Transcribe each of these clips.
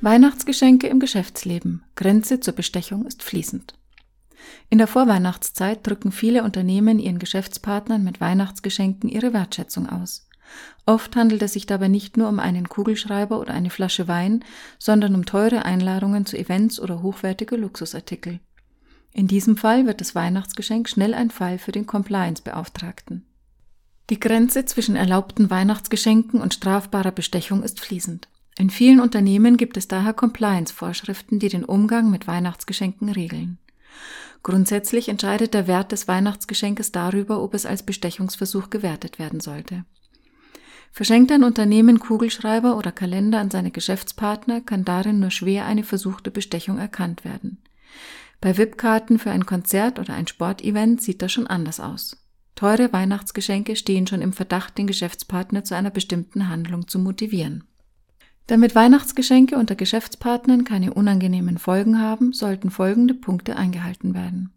Weihnachtsgeschenke im Geschäftsleben. Grenze zur Bestechung ist fließend. In der Vorweihnachtszeit drücken viele Unternehmen ihren Geschäftspartnern mit Weihnachtsgeschenken ihre Wertschätzung aus. Oft handelt es sich dabei nicht nur um einen Kugelschreiber oder eine Flasche Wein, sondern um teure Einladungen zu Events oder hochwertige Luxusartikel. In diesem Fall wird das Weihnachtsgeschenk schnell ein Fall für den Compliance-Beauftragten. Die Grenze zwischen erlaubten Weihnachtsgeschenken und strafbarer Bestechung ist fließend. In vielen Unternehmen gibt es daher Compliance-Vorschriften, die den Umgang mit Weihnachtsgeschenken regeln. Grundsätzlich entscheidet der Wert des Weihnachtsgeschenkes darüber, ob es als Bestechungsversuch gewertet werden sollte. Verschenkt ein Unternehmen Kugelschreiber oder Kalender an seine Geschäftspartner, kann darin nur schwer eine versuchte Bestechung erkannt werden. Bei VIP-Karten für ein Konzert oder ein Sportevent sieht das schon anders aus. Teure Weihnachtsgeschenke stehen schon im Verdacht, den Geschäftspartner zu einer bestimmten Handlung zu motivieren. Damit Weihnachtsgeschenke unter Geschäftspartnern keine unangenehmen Folgen haben, sollten folgende Punkte eingehalten werden.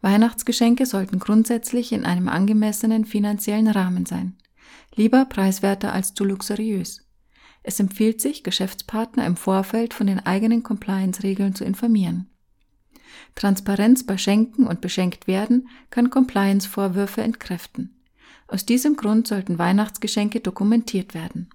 Weihnachtsgeschenke sollten grundsätzlich in einem angemessenen finanziellen Rahmen sein. Lieber preiswerter als zu luxuriös. Es empfiehlt sich, Geschäftspartner im Vorfeld von den eigenen Compliance-Regeln zu informieren. Transparenz bei Schenken und beschenkt werden kann Compliance-Vorwürfe entkräften. Aus diesem Grund sollten Weihnachtsgeschenke dokumentiert werden.